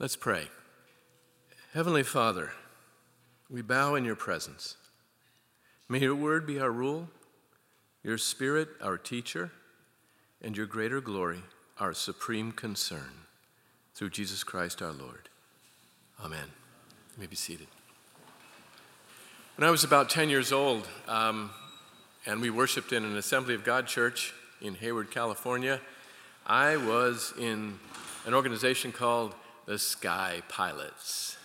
Let's pray. Heavenly Father, we bow in your presence. May your word be our rule, your spirit our teacher, and your greater glory our supreme concern. Through Jesus Christ our Lord. Amen. You may be seated. When I was about 10 years old, um, and we worshiped in an Assembly of God church in Hayward, California, I was in an organization called the Sky Pilots.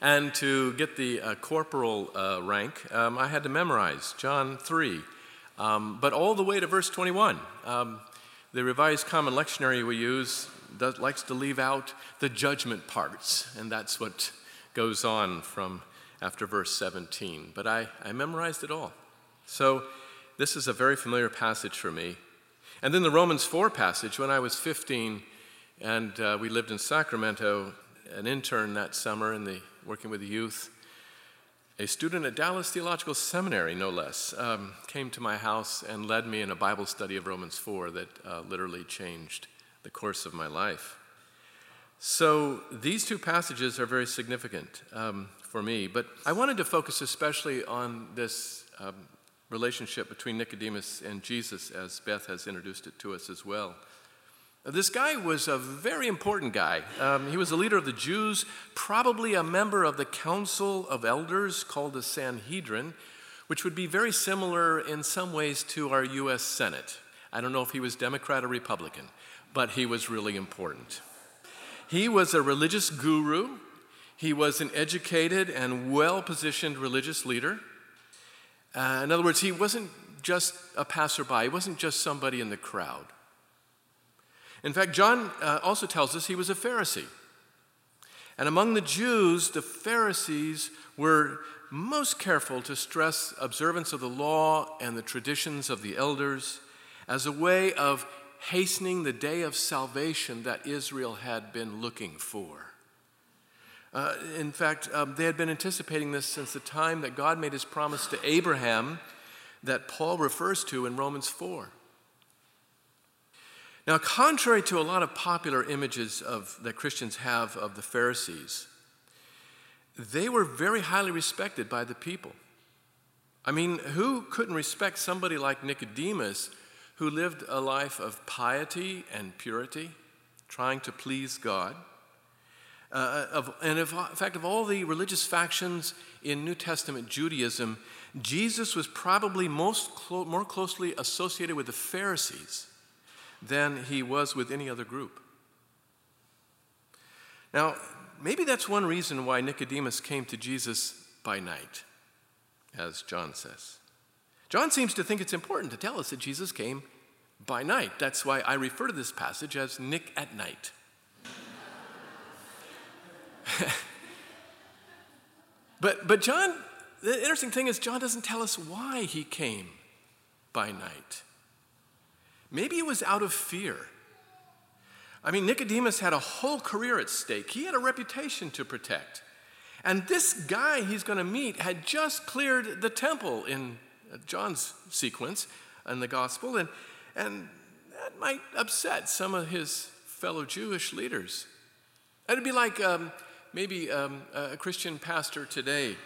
And to get the uh, corporal uh, rank, um, I had to memorize John 3, um, but all the way to verse 21. Um, the Revised Common Lectionary we use does, likes to leave out the judgment parts, and that's what goes on from after verse 17. But I, I memorized it all. So this is a very familiar passage for me. And then the Romans 4 passage, when I was 15 and uh, we lived in Sacramento, an intern that summer in the working with the youth. A student at Dallas Theological Seminary, no less, um, came to my house and led me in a Bible study of Romans 4 that uh, literally changed the course of my life. So these two passages are very significant um, for me, but I wanted to focus especially on this um, relationship between Nicodemus and Jesus, as Beth has introduced it to us as well. This guy was a very important guy. Um, he was a leader of the Jews, probably a member of the Council of Elders called the Sanhedrin, which would be very similar in some ways to our U.S. Senate. I don't know if he was Democrat or Republican, but he was really important. He was a religious guru, he was an educated and well positioned religious leader. Uh, in other words, he wasn't just a passerby, he wasn't just somebody in the crowd. In fact, John uh, also tells us he was a Pharisee. And among the Jews, the Pharisees were most careful to stress observance of the law and the traditions of the elders as a way of hastening the day of salvation that Israel had been looking for. Uh, in fact, um, they had been anticipating this since the time that God made his promise to Abraham that Paul refers to in Romans 4. Now, contrary to a lot of popular images of, that Christians have of the Pharisees, they were very highly respected by the people. I mean, who couldn't respect somebody like Nicodemus who lived a life of piety and purity, trying to please God? Uh, of, and in fact, of all the religious factions in New Testament Judaism, Jesus was probably most clo- more closely associated with the Pharisees than he was with any other group. Now, maybe that's one reason why Nicodemus came to Jesus by night, as John says. John seems to think it's important to tell us that Jesus came by night. That's why I refer to this passage as Nick at night. but, but John, the interesting thing is, John doesn't tell us why he came by night. Maybe it was out of fear. I mean, Nicodemus had a whole career at stake, he had a reputation to protect. And this guy he's going to meet had just cleared the temple in John's sequence in the gospel, and, and that might upset some of his fellow Jewish leaders. It'd be like um, maybe um, a Christian pastor today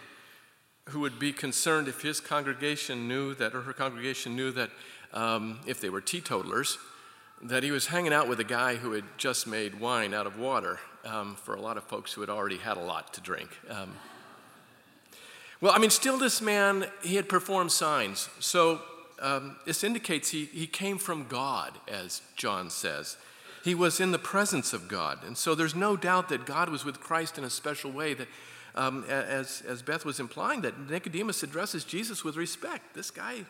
who would be concerned if his congregation knew that, or her congregation knew that um, if they were teetotalers, that he was hanging out with a guy who had just made wine out of water um, for a lot of folks who had already had a lot to drink. Um, well, I mean, still, this man, he had performed signs. So um, this indicates he, he came from God, as John says. He was in the presence of God. And so there's no doubt that God was with Christ in a special way that, um, as, as Beth was implying, that Nicodemus addresses Jesus with respect. This guy,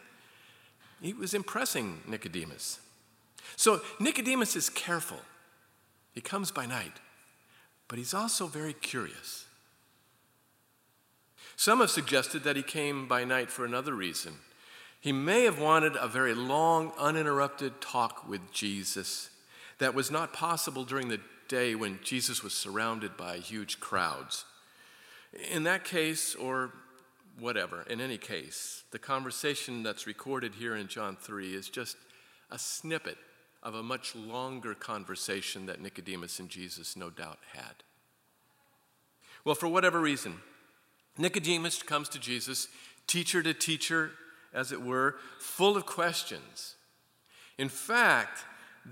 he was impressing Nicodemus. So Nicodemus is careful. He comes by night, but he's also very curious. Some have suggested that he came by night for another reason. He may have wanted a very long, uninterrupted talk with Jesus that was not possible during the day when Jesus was surrounded by huge crowds. In that case, or whatever, in any case, the conversation that's recorded here in John 3 is just a snippet, of a much longer conversation that Nicodemus and Jesus no doubt had. Well, for whatever reason, Nicodemus comes to Jesus, teacher to teacher, as it were, full of questions. In fact,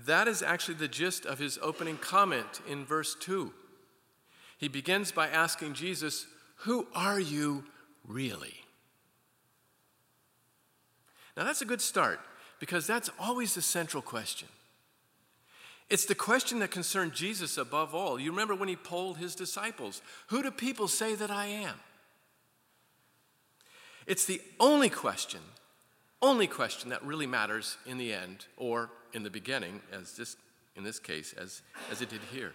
that is actually the gist of his opening comment in verse 2. He begins by asking Jesus, Who are you really? Now, that's a good start because that's always the central question. It's the question that concerned Jesus above all. You remember when he polled his disciples Who do people say that I am? It's the only question, only question that really matters in the end or in the beginning, as this, in this case, as, as it did here.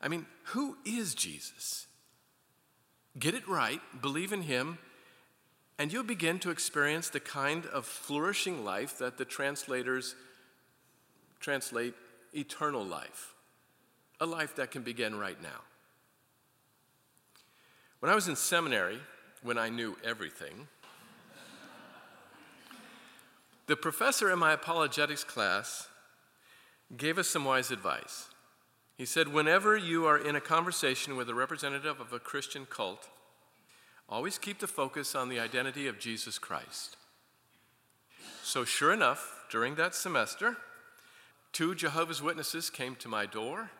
I mean, who is Jesus? Get it right, believe in him, and you'll begin to experience the kind of flourishing life that the translators translate eternal life, a life that can begin right now. When I was in seminary, when I knew everything, the professor in my apologetics class gave us some wise advice. He said, Whenever you are in a conversation with a representative of a Christian cult, always keep the focus on the identity of Jesus Christ. So, sure enough, during that semester, two Jehovah's Witnesses came to my door.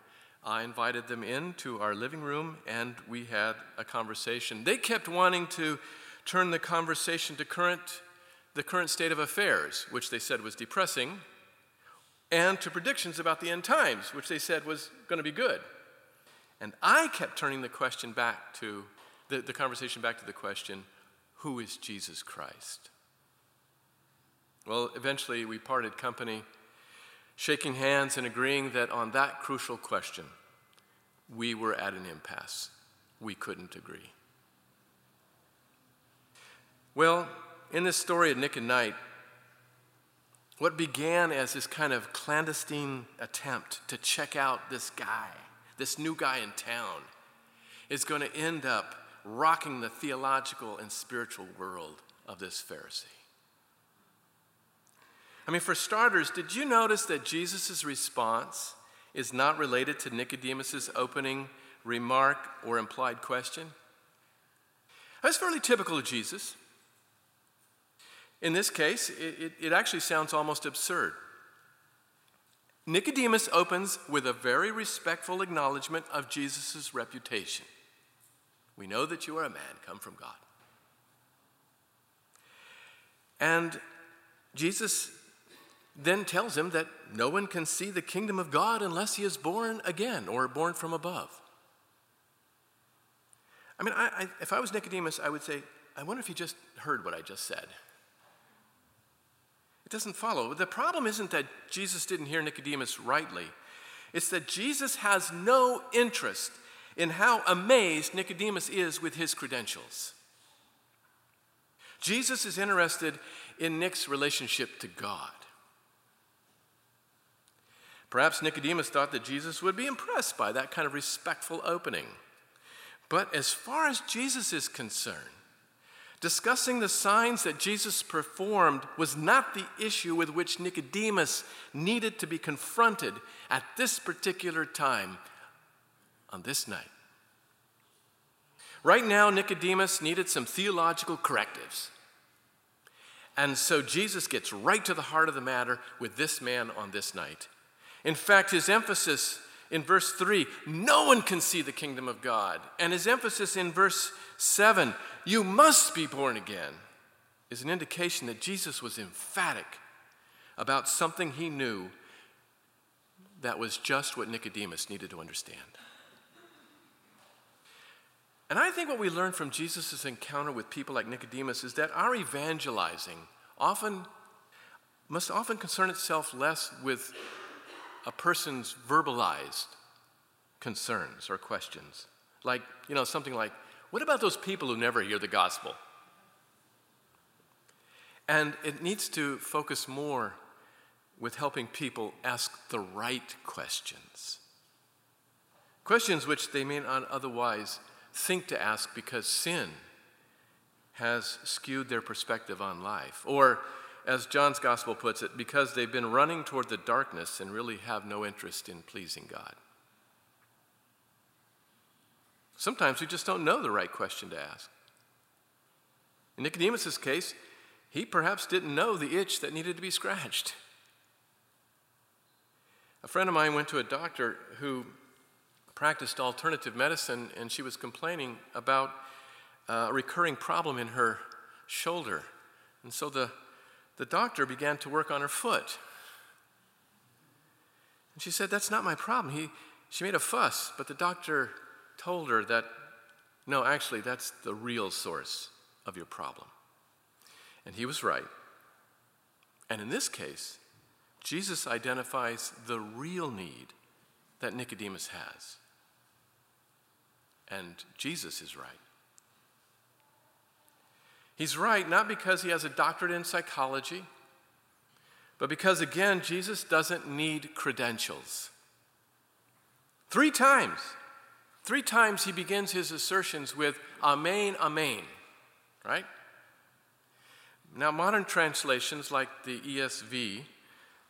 I invited them into our living room and we had a conversation. They kept wanting to turn the conversation to current, the current state of affairs, which they said was depressing, and to predictions about the end times, which they said was going to be good. And I kept turning the question back to the, the conversation back to the question who is Jesus Christ? Well, eventually we parted company, shaking hands and agreeing that on that crucial question, we were at an impasse. We couldn't agree. Well, in this story of Nick and Night, what began as this kind of clandestine attempt to check out this guy, this new guy in town, is going to end up rocking the theological and spiritual world of this Pharisee. I mean, for starters, did you notice that Jesus' response is not related to Nicodemus' opening remark or implied question? That's fairly typical of Jesus. In this case, it, it, actually sounds almost absurd. Nicodemus opens with a very respectful acknowledgement of Jesus' reputation. We know that you are a man come from God. And Jesus then tells him that no one can see the kingdom of God unless he is born again or born from above. I mean, I, I, if I was Nicodemus, I would say, I wonder if he just heard what I just said. It doesn't follow. The problem isn't that Jesus didn't hear Nicodemus rightly, it's that Jesus has no interest in how amazed Nicodemus is with his credentials. Jesus is interested in Nick's relationship to God. Perhaps Nicodemus thought that Jesus would be impressed by that kind of respectful opening. But as far as Jesus is concerned, Discussing the signs that Jesus performed was not the issue with which Nicodemus needed to be confronted at this particular time on this night. Right now, Nicodemus needed some theological correctives. And so Jesus gets right to the heart of the matter with this man on this night. In fact, his emphasis in verse 3, no one can see the kingdom of God. And his emphasis in verse 7, you must be born again, is an indication that Jesus was emphatic about something he knew that was just what Nicodemus needed to understand. And I think what we learn from Jesus' encounter with people like Nicodemus is that our evangelizing often must often concern itself less with a person's verbalized concerns or questions. Like, you know, something like, what about those people who never hear the gospel? And it needs to focus more with helping people ask the right questions. Questions which they may not otherwise think to ask because sin has skewed their perspective on life, or as John's gospel puts it, because they've been running toward the darkness and really have no interest in pleasing God. Sometimes we just don't know the right question to ask. In Nicodemus' case, he perhaps didn't know the itch that needed to be scratched. A friend of mine went to a doctor who practiced alternative medicine, and she was complaining about uh, a recurring problem in her shoulder. And so the, the doctor began to work on her foot. And she said, That's not my problem. He, she made a fuss, but the doctor told her that, no, actually, that's the real source of your problem. And he was right. And in this case, Jesus identifies the real need that Nicodemus has. And Jesus is right. He's right not because he has a doctorate in psychology, but because, again, Jesus doesn't need credentials. Three times, three times he begins his assertions with Amen, Amen, right? Now, modern translations like the ESV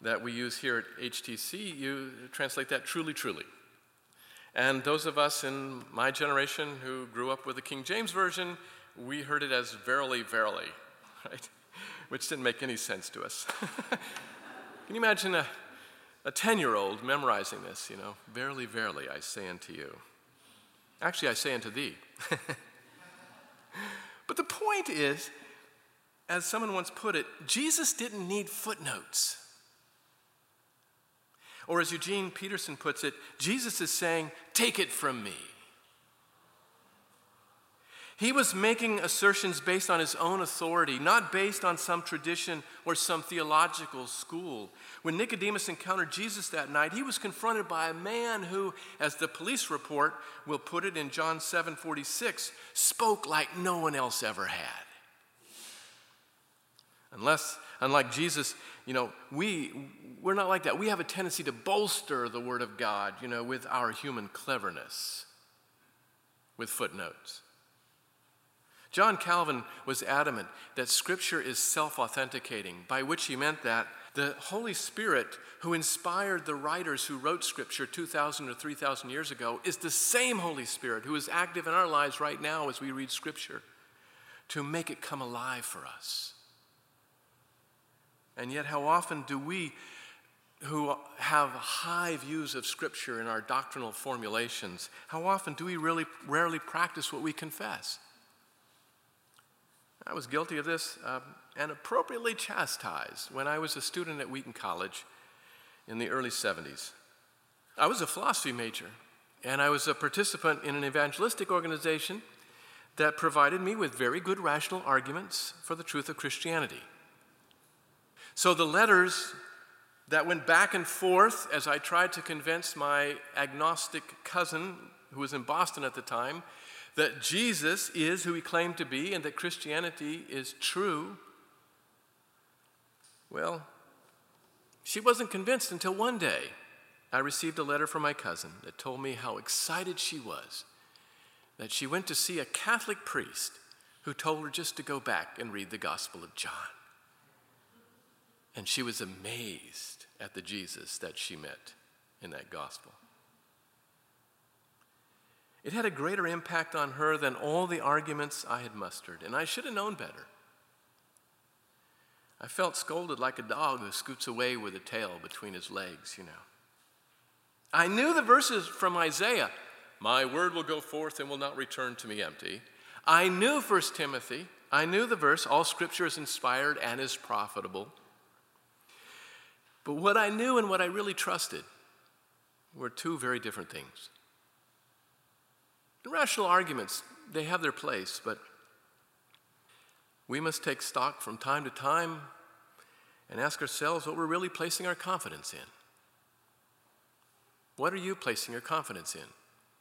that we use here at HTC, you translate that truly, truly. And those of us in my generation who grew up with the King James Version, we heard it as verily, verily, right? Which didn't make any sense to us. Can you imagine a, a 10 year old memorizing this, you know? Verily, verily, I say unto you. Actually, I say unto thee. but the point is, as someone once put it, Jesus didn't need footnotes. Or as Eugene Peterson puts it, Jesus is saying, Take it from me. He was making assertions based on his own authority, not based on some tradition or some theological school. When Nicodemus encountered Jesus that night, he was confronted by a man who, as the police report will put it in John 7 46, spoke like no one else ever had. Unless, unlike Jesus, you know, we, we're not like that. We have a tendency to bolster the Word of God, you know, with our human cleverness, with footnotes. John Calvin was adamant that Scripture is self authenticating, by which he meant that the Holy Spirit, who inspired the writers who wrote Scripture 2,000 or 3,000 years ago, is the same Holy Spirit who is active in our lives right now as we read Scripture to make it come alive for us. And yet, how often do we, who have high views of Scripture in our doctrinal formulations, how often do we really rarely practice what we confess? I was guilty of this um, and appropriately chastised when I was a student at Wheaton College in the early 70s. I was a philosophy major, and I was a participant in an evangelistic organization that provided me with very good rational arguments for the truth of Christianity. So the letters that went back and forth as I tried to convince my agnostic cousin, who was in Boston at the time, that Jesus is who he claimed to be and that Christianity is true, well, she wasn't convinced until one day I received a letter from my cousin that told me how excited she was that she went to see a Catholic priest who told her just to go back and read the Gospel of John. And she was amazed at the Jesus that she met in that Gospel. It had a greater impact on her than all the arguments I had mustered, and I should have known better. I felt scolded like a dog who scoots away with a tail between his legs, you know. I knew the verses from Isaiah My word will go forth and will not return to me empty. I knew 1 Timothy. I knew the verse All scripture is inspired and is profitable. But what I knew and what I really trusted were two very different things. Rational arguments, they have their place, but we must take stock from time to time and ask ourselves what we're really placing our confidence in. What are you placing your confidence in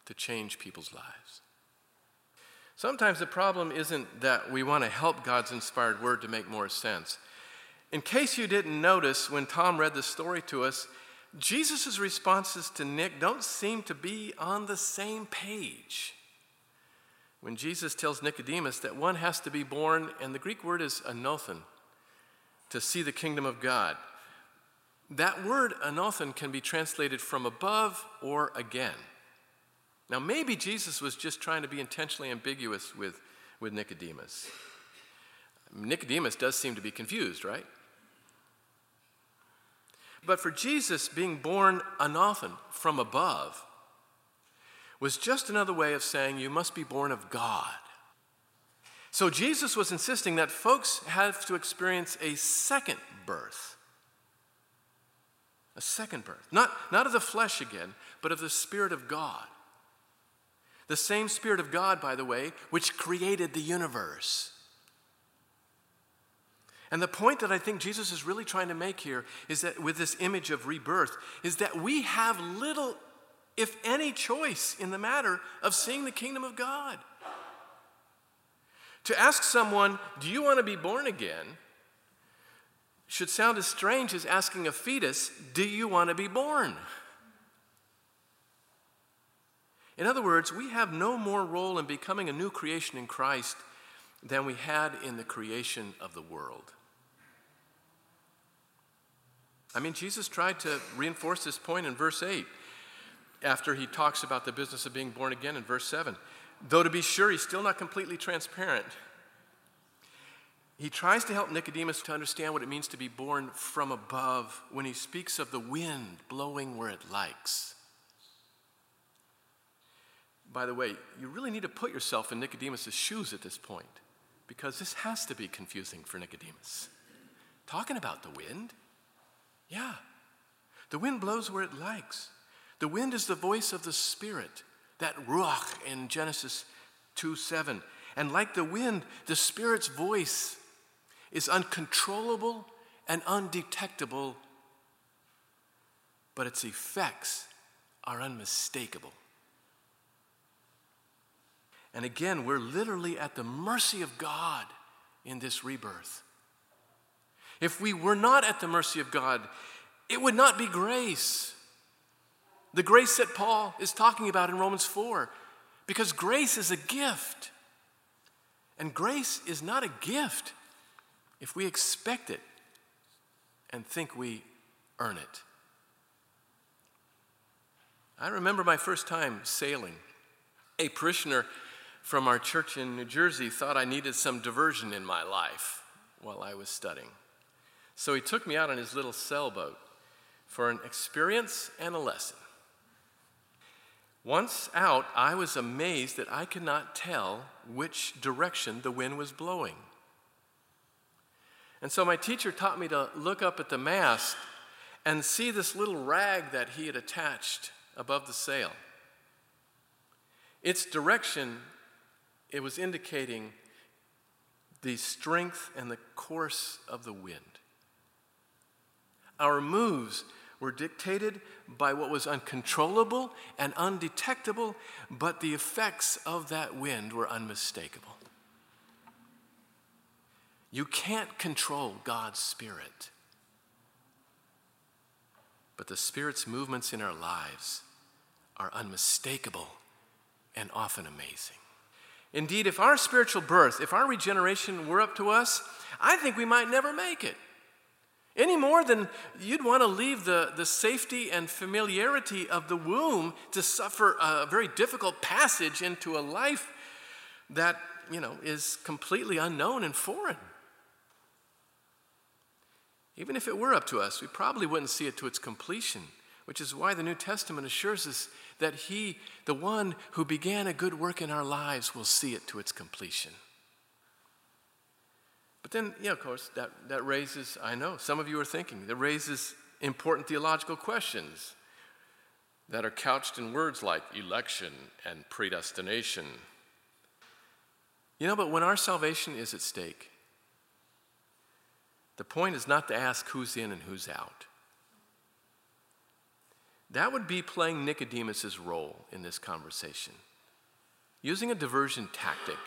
to change people's lives? Sometimes the problem isn't that we want to help God's inspired word to make more sense. In case you didn't notice when Tom read the story to us, Jesus' responses to Nick don't seem to be on the same page. When Jesus tells Nicodemus that one has to be born, and the Greek word is anothen, to see the kingdom of God. That word anothen can be translated from above or again. Now, maybe Jesus was just trying to be intentionally ambiguous with, with Nicodemus. Nicodemus does seem to be confused, right? But for Jesus, being born anothen from above was just another way of saying you must be born of God. So Jesus was insisting that folks have to experience a second birth. A second birth. Not, not of the flesh again, but of the Spirit of God. The same Spirit of God, by the way, which created the universe. And the point that I think Jesus is really trying to make here is that with this image of rebirth, is that we have little, if any, choice in the matter of seeing the kingdom of God. To ask someone, Do you want to be born again? should sound as strange as asking a fetus, Do you want to be born? In other words, we have no more role in becoming a new creation in Christ than we had in the creation of the world. I mean, Jesus tried to reinforce this point in verse 8 after he talks about the business of being born again in verse 7. Though to be sure, he's still not completely transparent. He tries to help Nicodemus to understand what it means to be born from above when he speaks of the wind blowing where it likes. By the way, you really need to put yourself in Nicodemus' shoes at this point because this has to be confusing for Nicodemus. Talking about the wind? Yeah. The wind blows where it likes. The wind is the voice of the Spirit, that ruach in Genesis 2 7. And like the wind, the Spirit's voice is uncontrollable and undetectable, but its effects are unmistakable. And again, we're literally at the mercy of God in this rebirth. If we were not at the mercy of God, it would not be grace. The grace that Paul is talking about in Romans 4, because grace is a gift. And grace is not a gift if we expect it and think we earn it. I remember my first time sailing. A parishioner from our church in New Jersey thought I needed some diversion in my life while I was studying. So he took me out on his little sailboat for an experience and a lesson. Once out, I was amazed that I could not tell which direction the wind was blowing. And so my teacher taught me to look up at the mast and see this little rag that he had attached above the sail. Its direction, it was indicating the strength and the course of the wind. Our moves were dictated by what was uncontrollable and undetectable, but the effects of that wind were unmistakable. You can't control God's Spirit, but the Spirit's movements in our lives are unmistakable and often amazing. Indeed, if our spiritual birth, if our regeneration were up to us, I think we might never make it. Any more than you'd want to leave the, the safety and familiarity of the womb to suffer a very difficult passage into a life that, you know, is completely unknown and foreign. Even if it were up to us, we probably wouldn't see it to its completion, which is why the New Testament assures us that He, the one who began a good work in our lives, will see it to its completion. But then, yeah, of course, that, that raises, I know, some of you are thinking, that raises important theological questions that are couched in words like election and predestination. You know, but when our salvation is at stake, the point is not to ask who's in and who's out. That would be playing Nicodemus's role in this conversation, using a diversion tactic,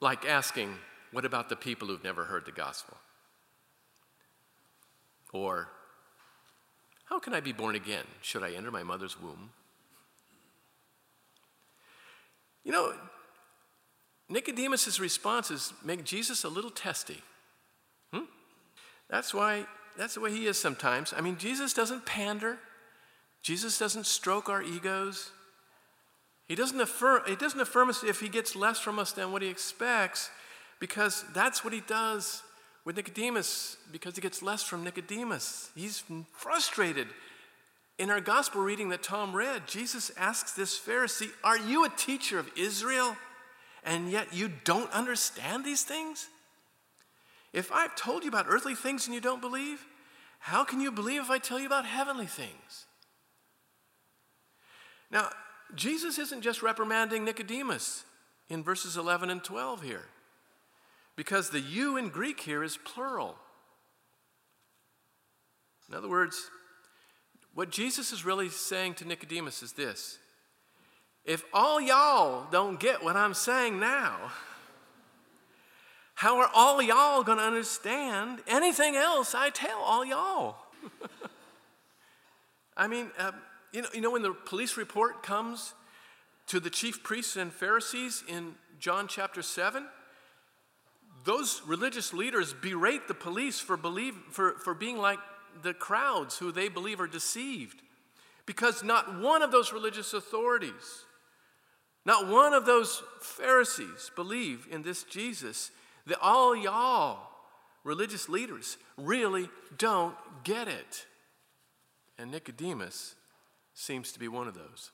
like asking, what about the people who've never heard the gospel? Or, how can I be born again? Should I enter my mother's womb? You know, Nicodemus' responses make Jesus a little testy. Hmm? That's why, that's the way he is sometimes. I mean, Jesus doesn't pander, Jesus doesn't stroke our egos. He doesn't affirm, he doesn't affirm us if he gets less from us than what he expects, because that's what he does with Nicodemus, because he gets less from Nicodemus. He's frustrated. In our gospel reading that Tom read, Jesus asks this Pharisee, Are you a teacher of Israel, and yet you don't understand these things? If I've told you about earthly things and you don't believe, how can you believe if I tell you about heavenly things? Now, Jesus isn't just reprimanding Nicodemus in verses 11 and 12 here, because the you in Greek here is plural. In other words, what Jesus is really saying to Nicodemus is this if all y'all don't get what I'm saying now, how are all y'all going to understand anything else I tell all y'all? I mean, uh, you, know, you know, when the police report comes to the chief priests and Pharisees in John chapter 7, those religious leaders berate the police for, believe, for, for being like the crowds who they believe are deceived. Because not one of those religious authorities, not one of those Pharisees believe in this Jesus. That all y'all, religious leaders, really don't get it. And Nicodemus seems to be one of those.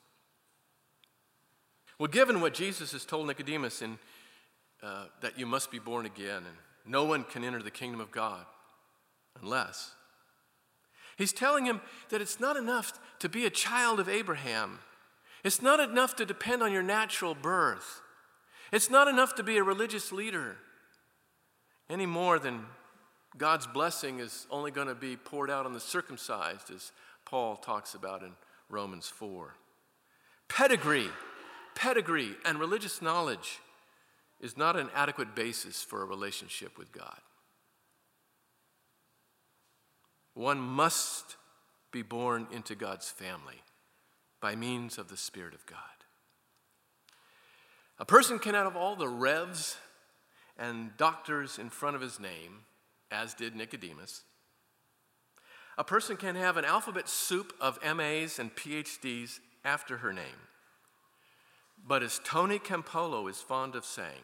Well, given what Jesus has told Nicodemus in, uh, that you must be born again and no one can enter the kingdom of God unless He's telling him that it's not enough to be a child of Abraham. It's not enough to depend on your natural birth. It's not enough to be a religious leader any more than God's blessing is only going to be poured out on the circumcised, as Paul talks about in Romans 4. Pedigree, pedigree, and religious knowledge is not an adequate basis for a relationship with God. One must be born into God's family by means of the Spirit of God. A person can have all the revs and doctors in front of his name, as did Nicodemus. A person can have an alphabet soup of MAs and PhDs after her name. But as Tony Campolo is fond of saying,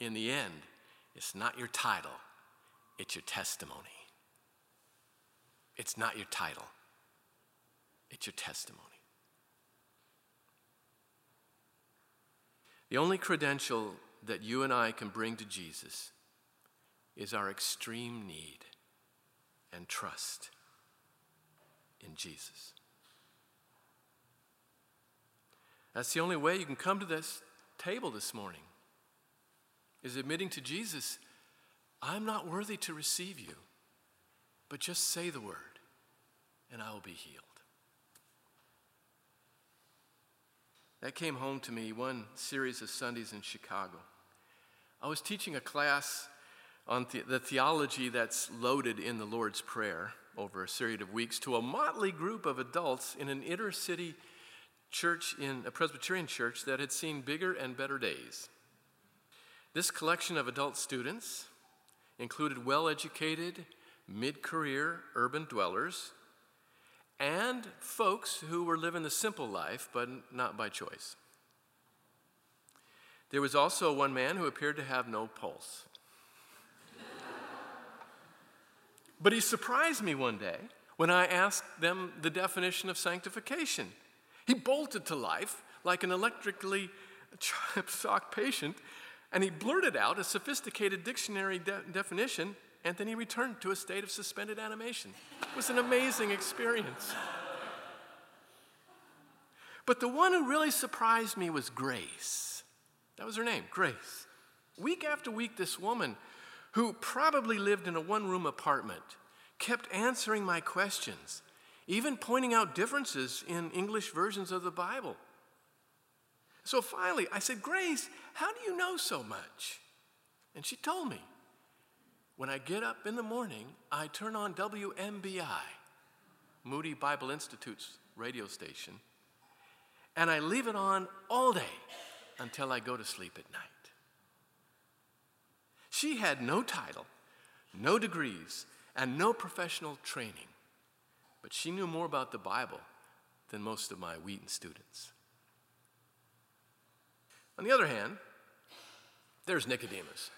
in the end, it's not your title, it's your testimony. It's not your title, it's your testimony. The only credential that you and I can bring to Jesus is our extreme need and trust in Jesus. That's the only way you can come to this table this morning is admitting to Jesus, I'm not worthy to receive you. But just say the word, and I will be healed. That came home to me one series of Sundays in Chicago. I was teaching a class on the, the theology that's loaded in the Lord's Prayer over a series of weeks to a motley group of adults in an inner city church in a Presbyterian church that had seen bigger and better days. This collection of adult students included well educated, mid career urban dwellers, and folks who were living the simple life, but not by choice. There was also one man who appeared to have no pulse. but he surprised me one day when I asked them the definition of sanctification. He bolted to life like an electrically shocked patient, and he blurted out a sophisticated dictionary de- definition and then he returned to a state of suspended animation. It was an amazing experience. But the one who really surprised me was Grace. That was her name, Grace. Week after week, this woman, who probably lived in a one room apartment, kept answering my questions, even pointing out differences in English versions of the Bible. So finally, I said, Grace, how do you know so much? And she told me. When I get up in the morning, I turn on WMBI, Moody Bible Institute's radio station, and I leave it on all day until I go to sleep at night. She had no title, no degrees, and no professional training, but she knew more about the Bible than most of my Wheaton students. On the other hand, there's Nicodemus.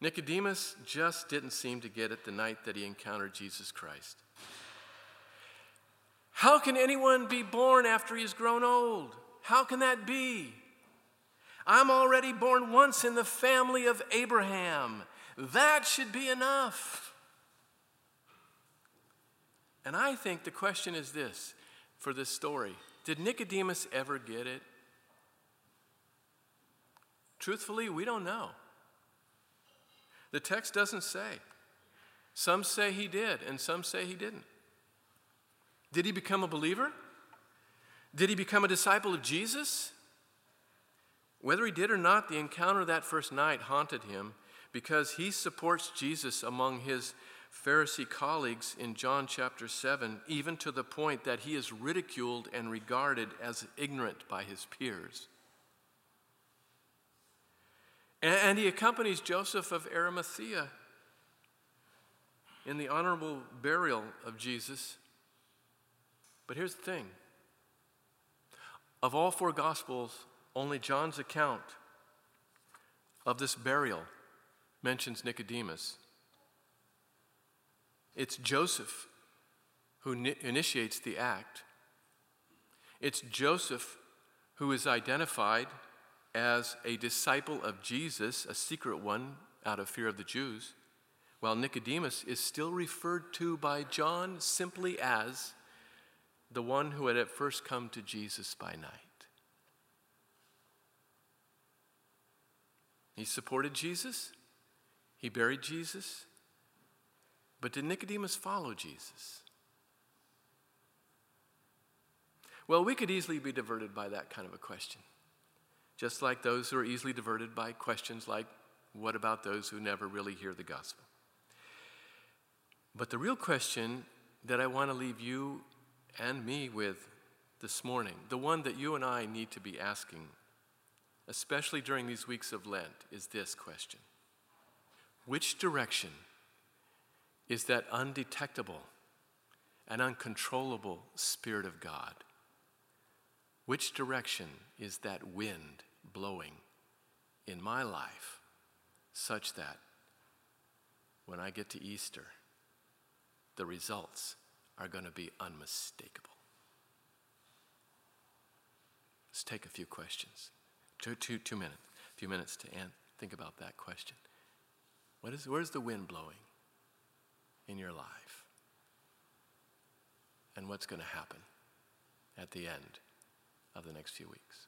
Nicodemus just didn't seem to get it the night that he encountered Jesus Christ. How can anyone be born after he's grown old? How can that be? I'm already born once in the family of Abraham. That should be enough. And I think the question is this for this story Did Nicodemus ever get it? Truthfully, we don't know. The text doesn't say. Some say he did, and some say he didn't. Did he become a believer? Did he become a disciple of Jesus? Whether he did or not, the encounter that first night haunted him because he supports Jesus among his Pharisee colleagues in John chapter 7, even to the point that he is ridiculed and regarded as ignorant by his peers. And he accompanies Joseph of Arimathea in the honorable burial of Jesus. But here's the thing of all four Gospels, only John's account of this burial mentions Nicodemus. It's Joseph who initiates the act. It's Joseph who is identified as a disciple of Jesus, a secret one out of fear of the Jews, while Nicodemus is still referred to by John simply as the one who had at first come to Jesus by night. He supported Jesus, he buried Jesus, but did Nicodemus follow Jesus? Well, we could easily be diverted by that kind of a question just like those who are easily diverted by questions like, what about those who never really hear the gospel? But the real question that I want to leave you and me with this morning, the one that you and I need to be asking, especially during these weeks of Lent, is this question Which direction is that undetectable and uncontrollable Spirit of God? Which direction is that wind blowing in my life such that when I get to Easter, the results are going to be unmistakable. Let's take a few questions. Two, two, two minutes, a few minutes to think about that question. What is, where's the wind blowing in your life? And what's going to happen at the end of the next few weeks?